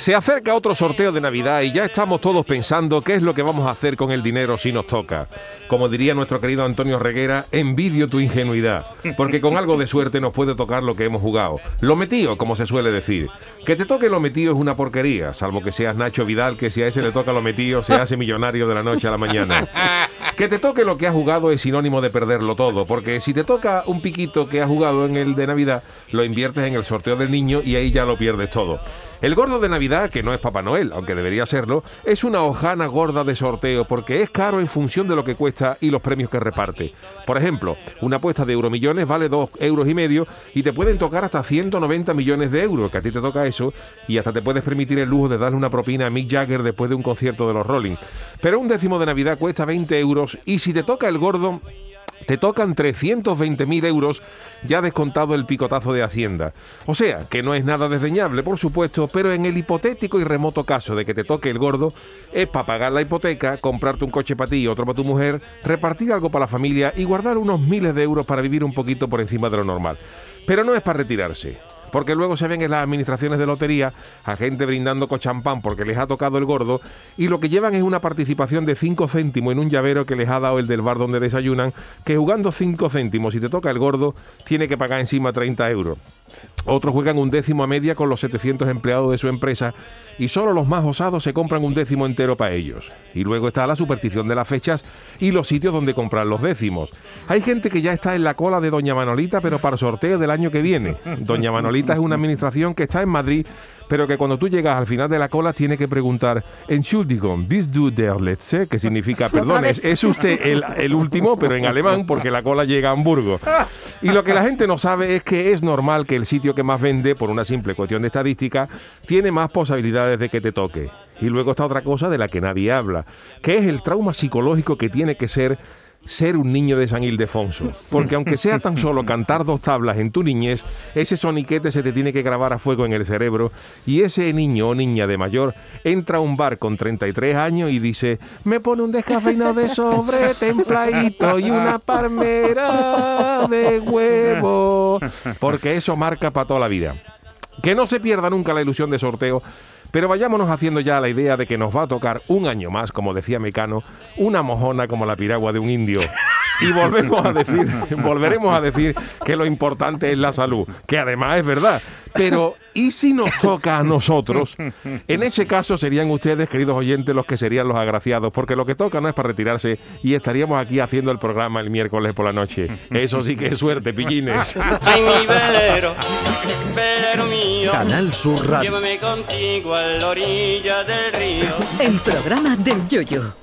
Se acerca otro sorteo de Navidad y ya estamos todos pensando qué es lo que vamos a hacer con el dinero si nos toca. Como diría nuestro querido Antonio Reguera, envidio tu ingenuidad, porque con algo de suerte nos puede tocar lo que hemos jugado. Lo metido, como se suele decir. Que te toque lo metido es una porquería, salvo que seas Nacho Vidal, que si a ese le toca lo metido se hace millonario de la noche a la mañana. Que te toque lo que has jugado es sinónimo de perderlo todo, porque si te toca un piquito que has jugado en el de Navidad, lo inviertes en el sorteo del niño y ahí ya lo pierdes todo. El gordo de Navidad, que no es Papá Noel, aunque debería serlo, es una hojana gorda de sorteo porque es caro en función de lo que cuesta y los premios que reparte. Por ejemplo, una apuesta de euromillones vale 2 euros y medio y te pueden tocar hasta 190 millones de euros, que a ti te toca eso, y hasta te puedes permitir el lujo de darle una propina a Mick Jagger después de un concierto de los Rolling. Pero un décimo de Navidad cuesta 20 euros y si te toca el gordo, te tocan 320.000 euros ya descontado el picotazo de Hacienda. O sea, que no es nada desdeñable, por supuesto, pero en el hipotético y remoto caso de que te toque el gordo, es para pagar la hipoteca, comprarte un coche para ti y otro para tu mujer, repartir algo para la familia y guardar unos miles de euros para vivir un poquito por encima de lo normal. Pero no es para retirarse porque luego se ven en las administraciones de lotería a gente brindando cochampán porque les ha tocado el gordo y lo que llevan es una participación de 5 céntimos en un llavero que les ha dado el del bar donde desayunan, que jugando 5 céntimos si te toca el gordo tiene que pagar encima 30 euros. Otros juegan un décimo a media con los 700 empleados de su empresa y solo los más osados se compran un décimo entero para ellos. Y luego está la superstición de las fechas y los sitios donde comprar los décimos. Hay gente que ya está en la cola de Doña Manolita, pero para sorteo del año que viene. Doña Manolita es una administración que está en Madrid pero que cuando tú llegas al final de la cola tiene que preguntar Entschuldigung, bist du der Letzte? que significa perdón, es, es usted el, el, último, pero en alemán, porque la cola llega a Hamburgo. Y lo que la gente no sabe es que es normal que el sitio que más vende, por una simple cuestión de estadística, tiene más posibilidades de que te toque. Y luego está otra cosa de la que nadie habla, que es el trauma psicológico que tiene que ser ser un niño de San Ildefonso. Porque aunque sea tan solo cantar dos tablas en tu niñez, ese soniquete se te tiene que grabar a fuego en el cerebro y ese niño o niña de mayor entra a un bar con 33 años y dice, me pone un descafeinado de sobre templadito y una palmera de huevo. Porque eso marca para toda la vida. Que no se pierda nunca la ilusión de sorteo pero vayámonos haciendo ya la idea de que nos va a tocar un año más, como decía Mecano, una mojona como la piragua de un indio. Y volvemos a decir, volveremos a decir que lo importante es la salud, que además es verdad. Pero, ¿y si nos toca a nosotros? En ese caso serían ustedes, queridos oyentes, los que serían los agraciados, porque lo que toca no es para retirarse y estaríamos aquí haciendo el programa el miércoles por la noche. Eso sí que es suerte, pillines. Ay, mi velero, velero mío. Canal Sur Radio. Llévame contigo a la orilla del río. El programa del Yoyo.